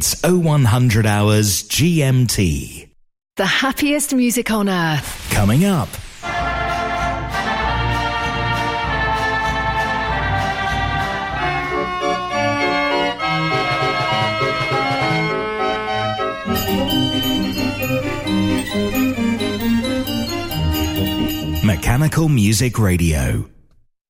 It's 0100 hours GMT. The happiest music on earth. Coming up. Mechanical Music Radio.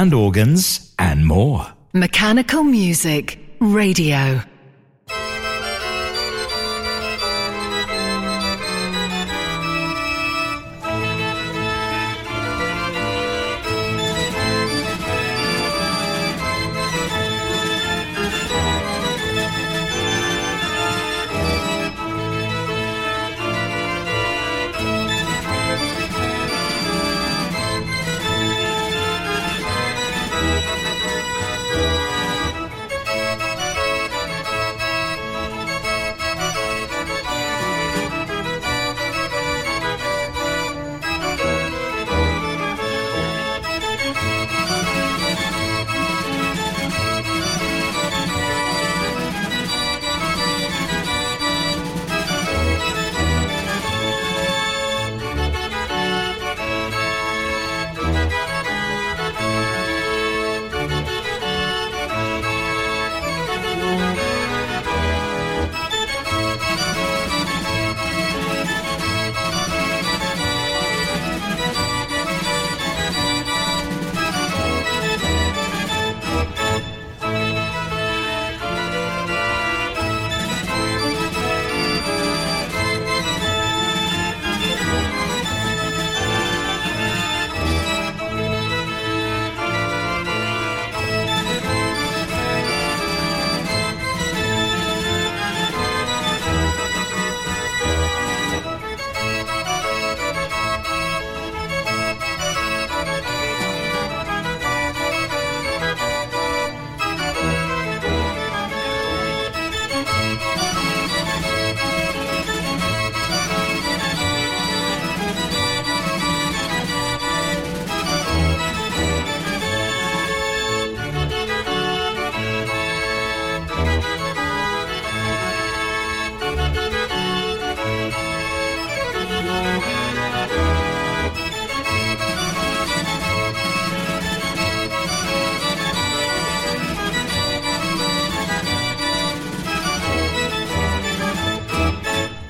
band organs, and more. Mechanical Music Radio.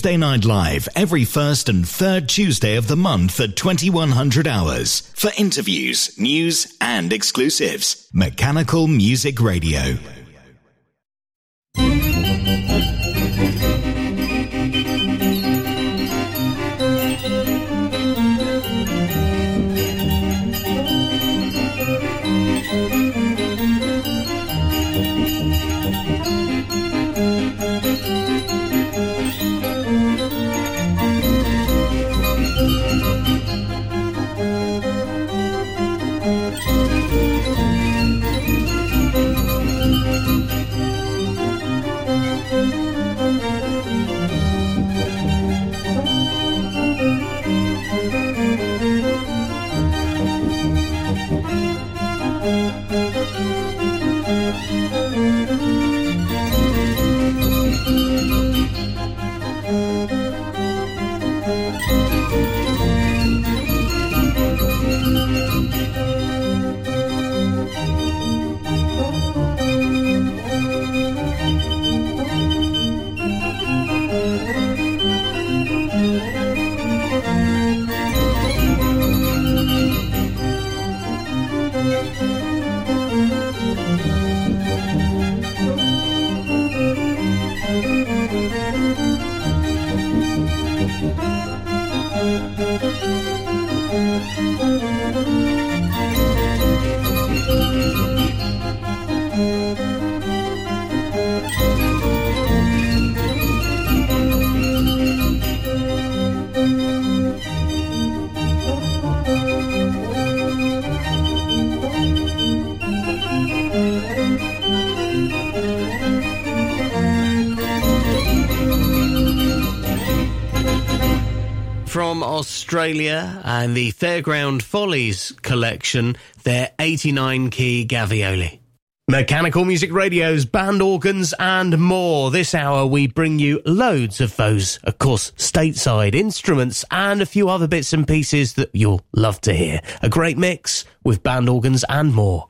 Tuesday Night Live every first and third Tuesday of the month at 2100 hours for interviews, news, and exclusives. Mechanical Music Radio. Australia and the Fairground Follies collection, their 89 key Gavioli. Mechanical Music Radio's band organs and more. This hour we bring you loads of those, of course, stateside instruments and a few other bits and pieces that you'll love to hear. A great mix with band organs and more.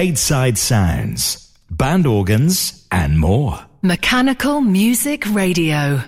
Stateside sounds, band organs, and more. Mechanical Music Radio.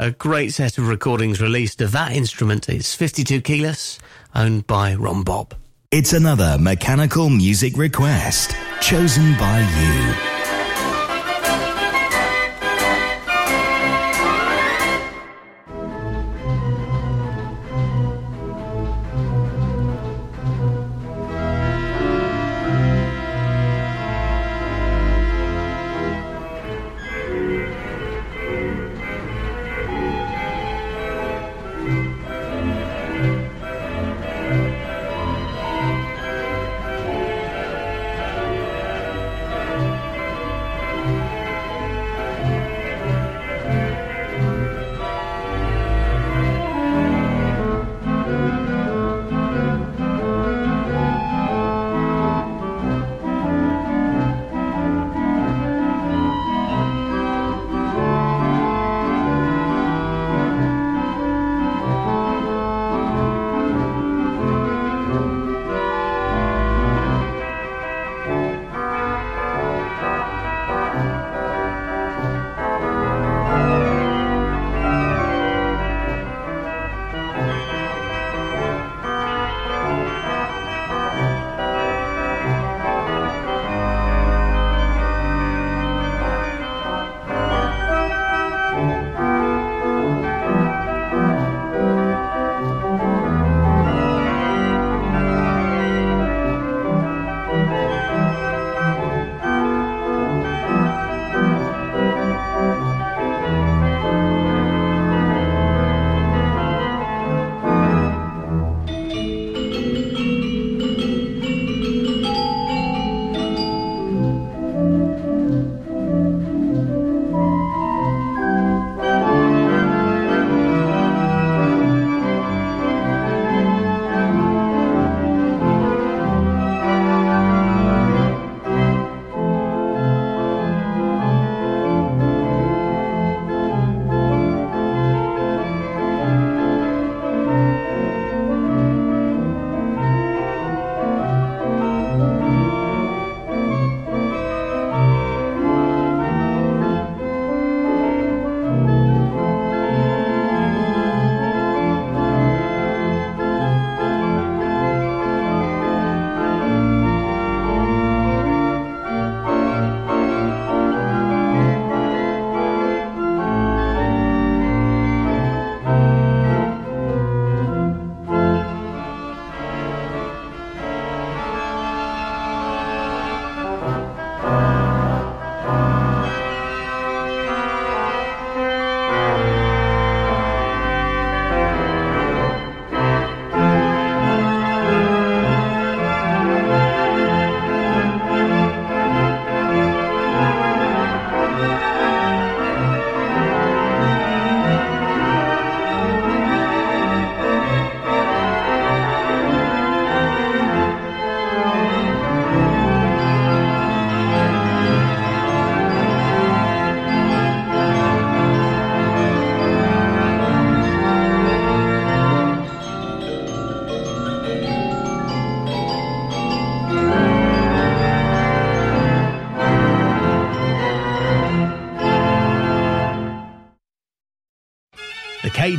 A great set of recordings released of that instrument. It's 52 keyless, owned by Ron Bob. It's another mechanical music request chosen by you.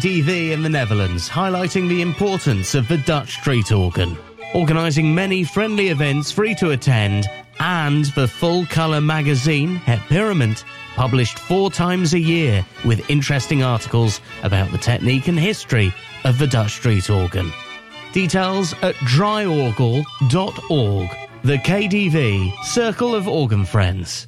KDV in the Netherlands, highlighting the importance of the Dutch street organ, organising many friendly events free to attend, and the full colour magazine, Het Pierement, published four times a year with interesting articles about the technique and history of the Dutch street organ. Details at draaiorgel.org. The KDV, Circle of Organ Friends.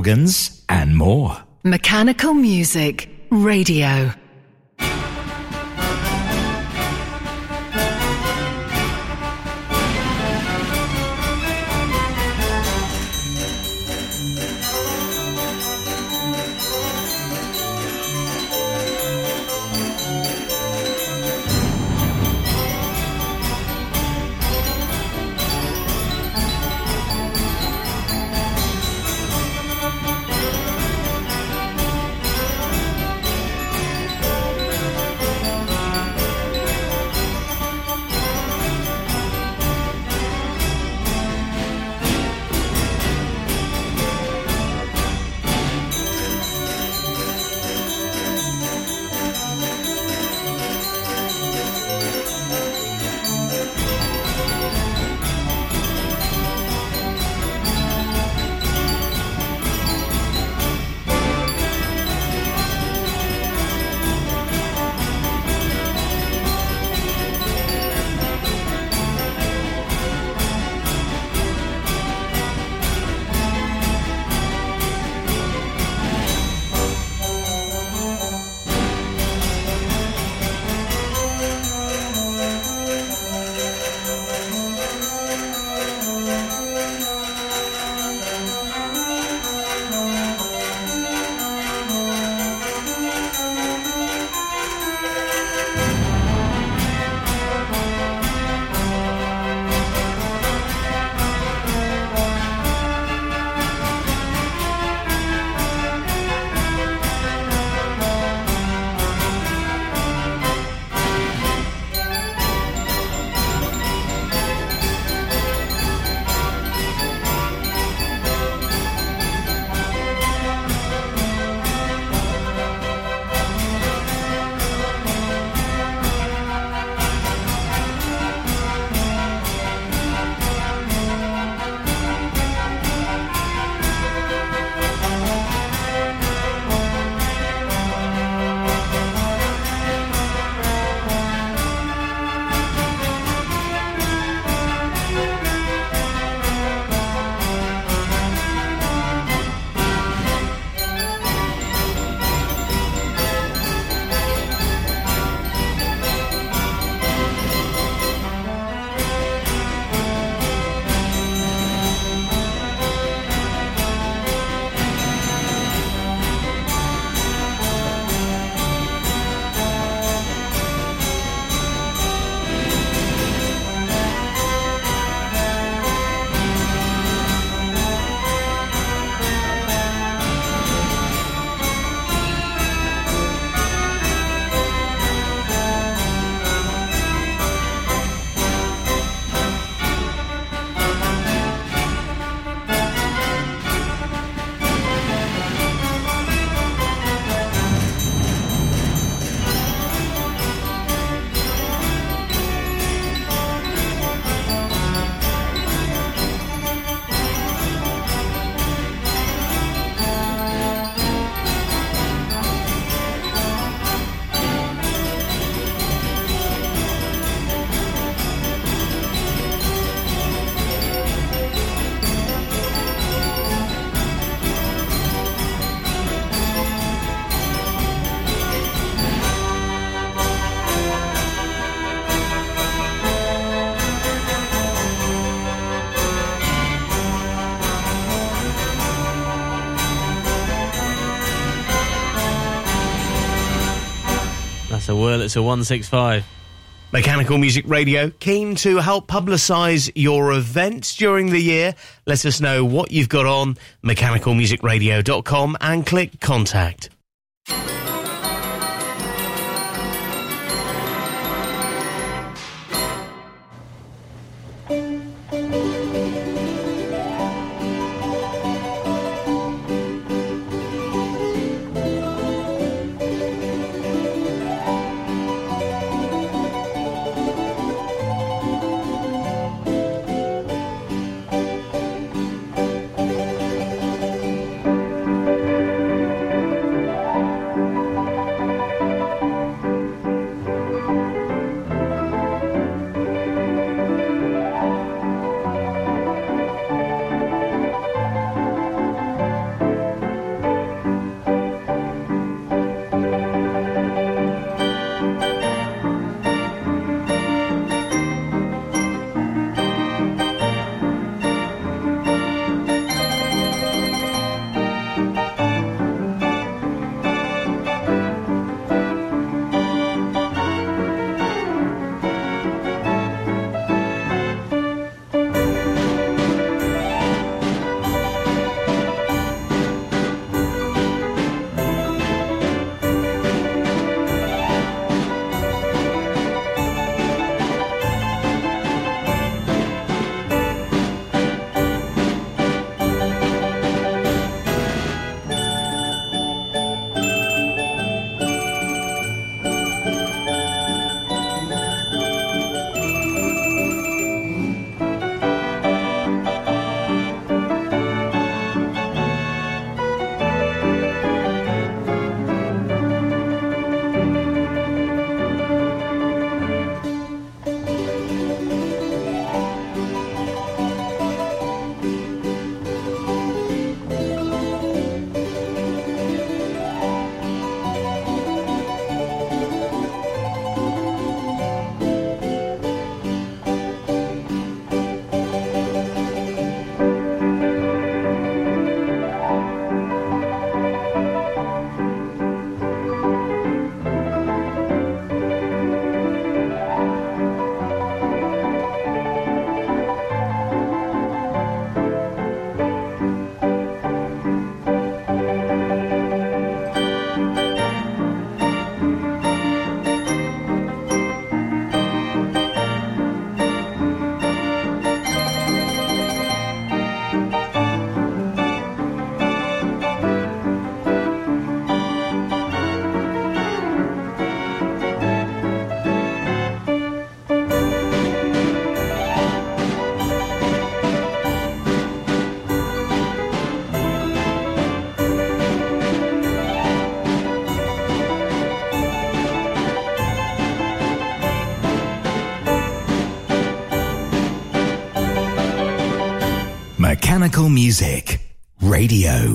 Organs and more. Mechanical Music Radio. So 165. Mechanical Music Radio, keen to help publicise your events during the year. Let us know what you've got on mechanicalmusicradio.com and click contact. Radio.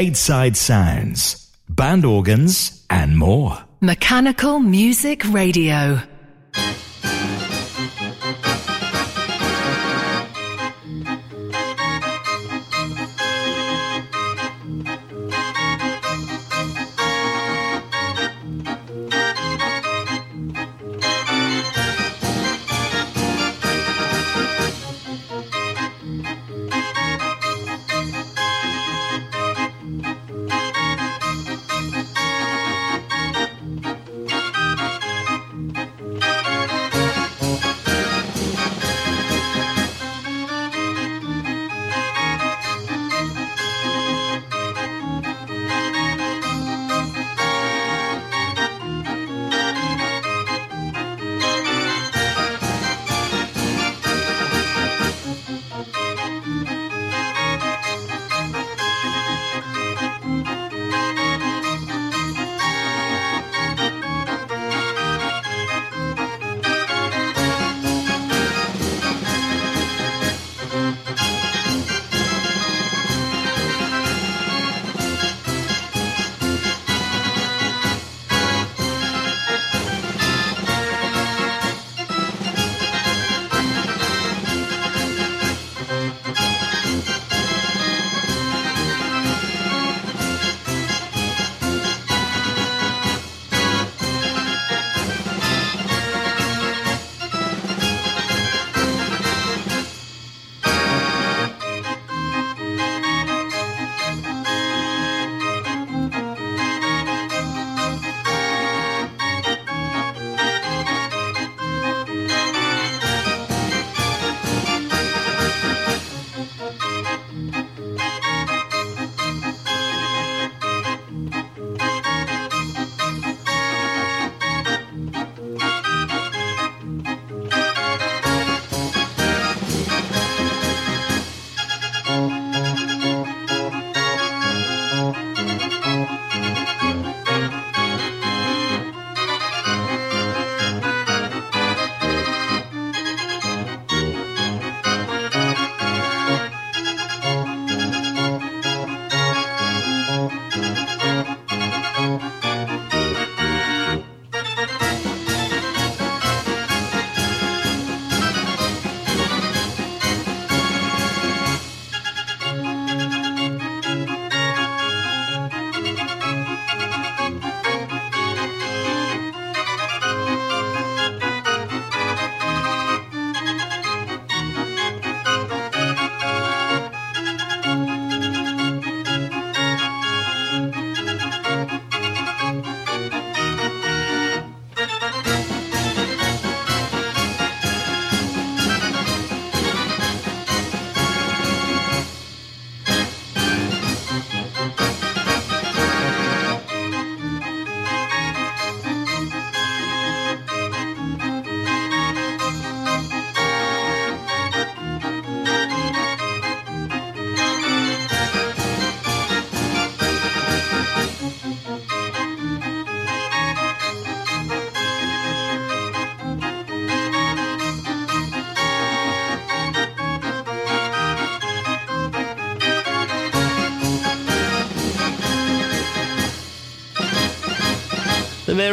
Stateside sounds, band organs, and more. Mechanical Music Radio.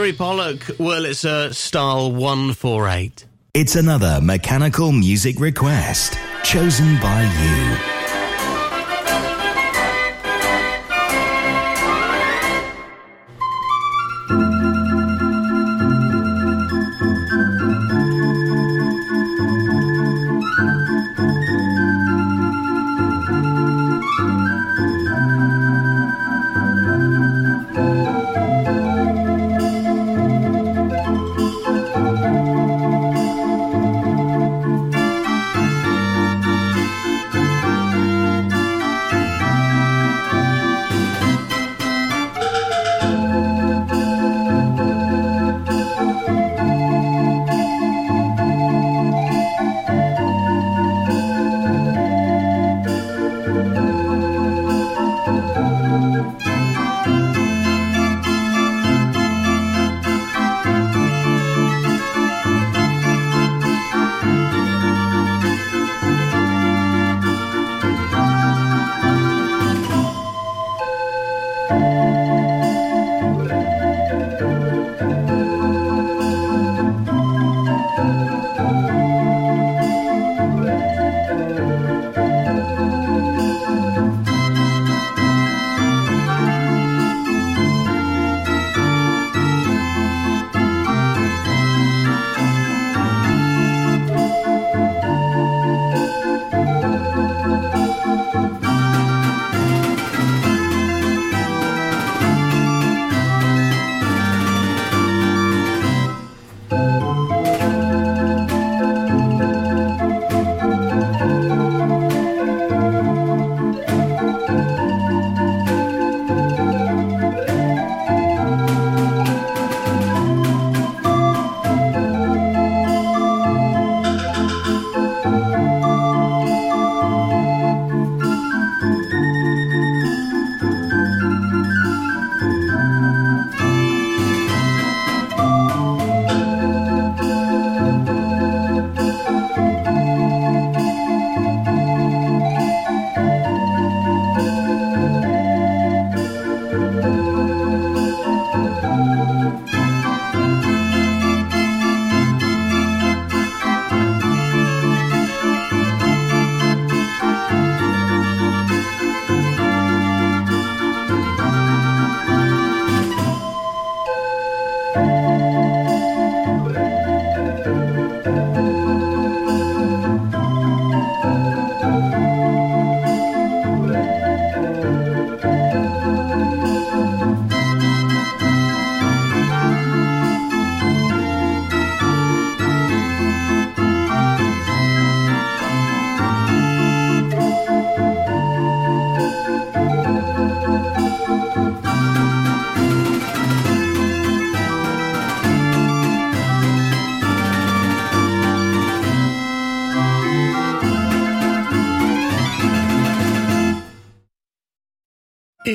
Mary Pollock Wurlitzer Style 148. It's another mechanical music request chosen by you.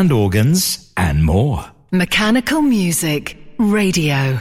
Band organs, and more. Mechanical Music Radio.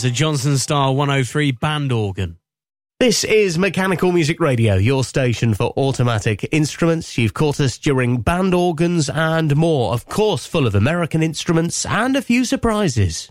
That's a Johnson Star 103 band organ. This is Mechanical Music Radio, your station for automatic instruments. You've caught us during band organs and more, of course, full of American instruments and a few surprises.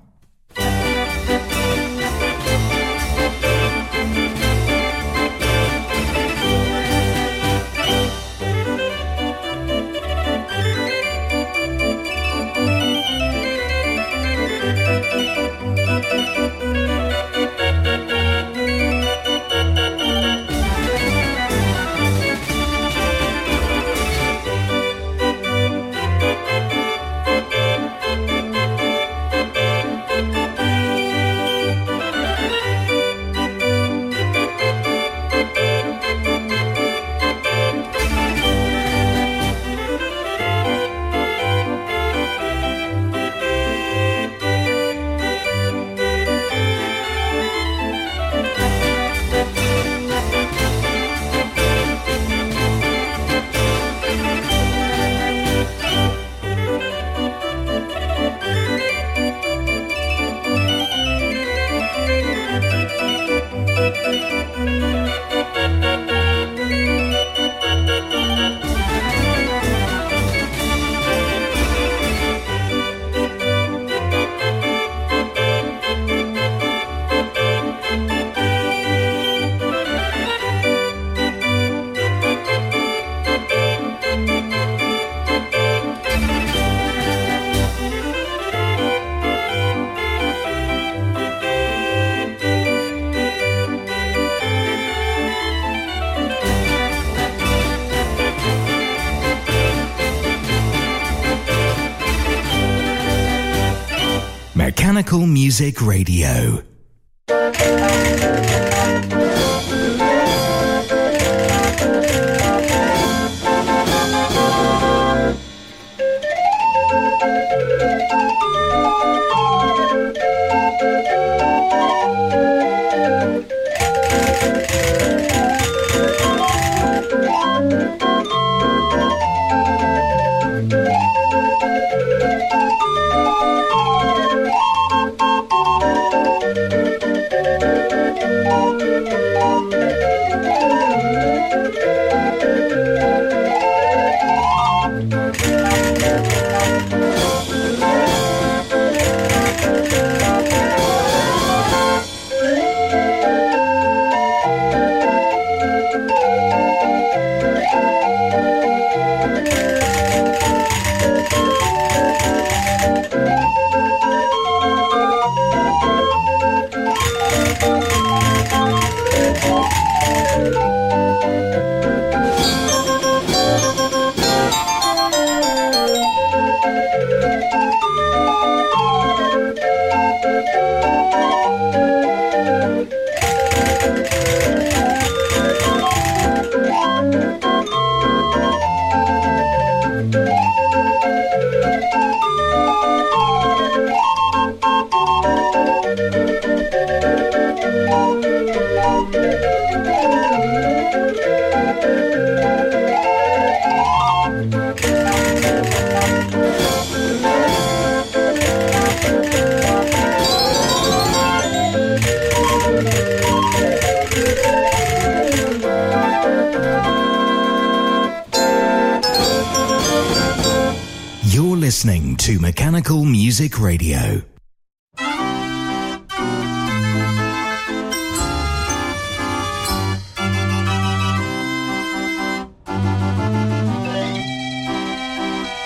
Music Radio.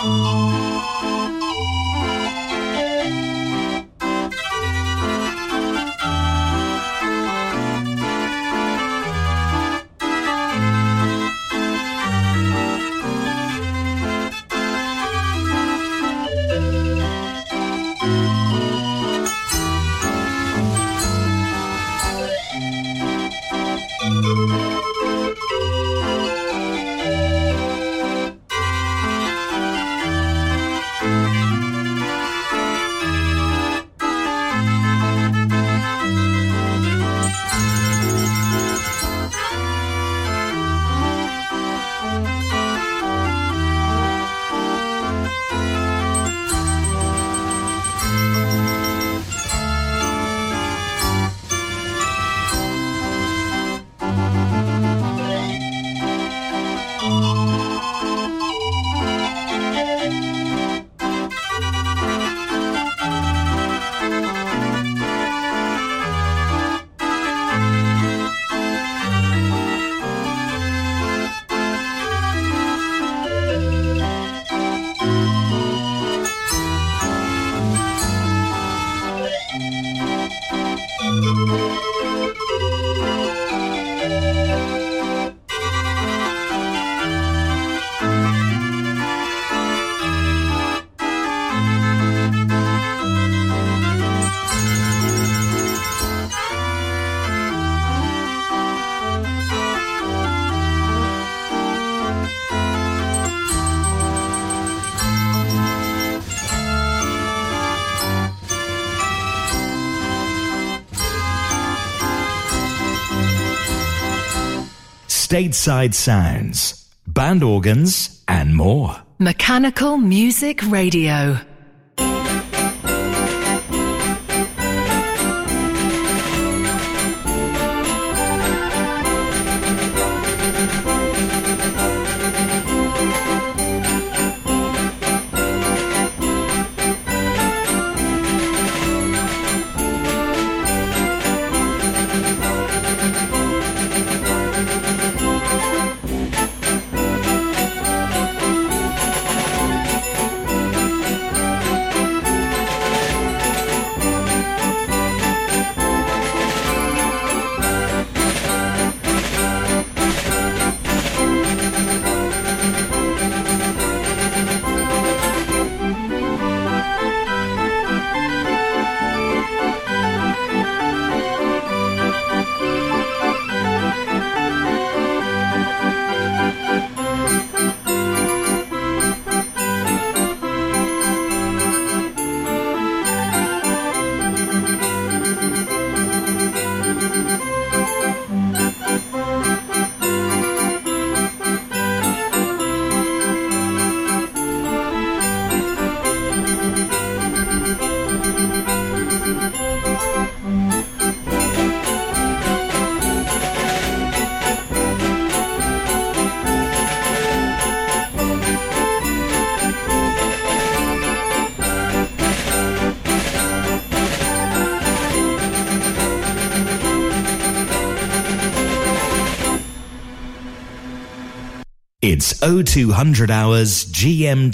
Thank stateside sounds, band organs, and more. Mechanical Music Radio. 0200 hours GMT.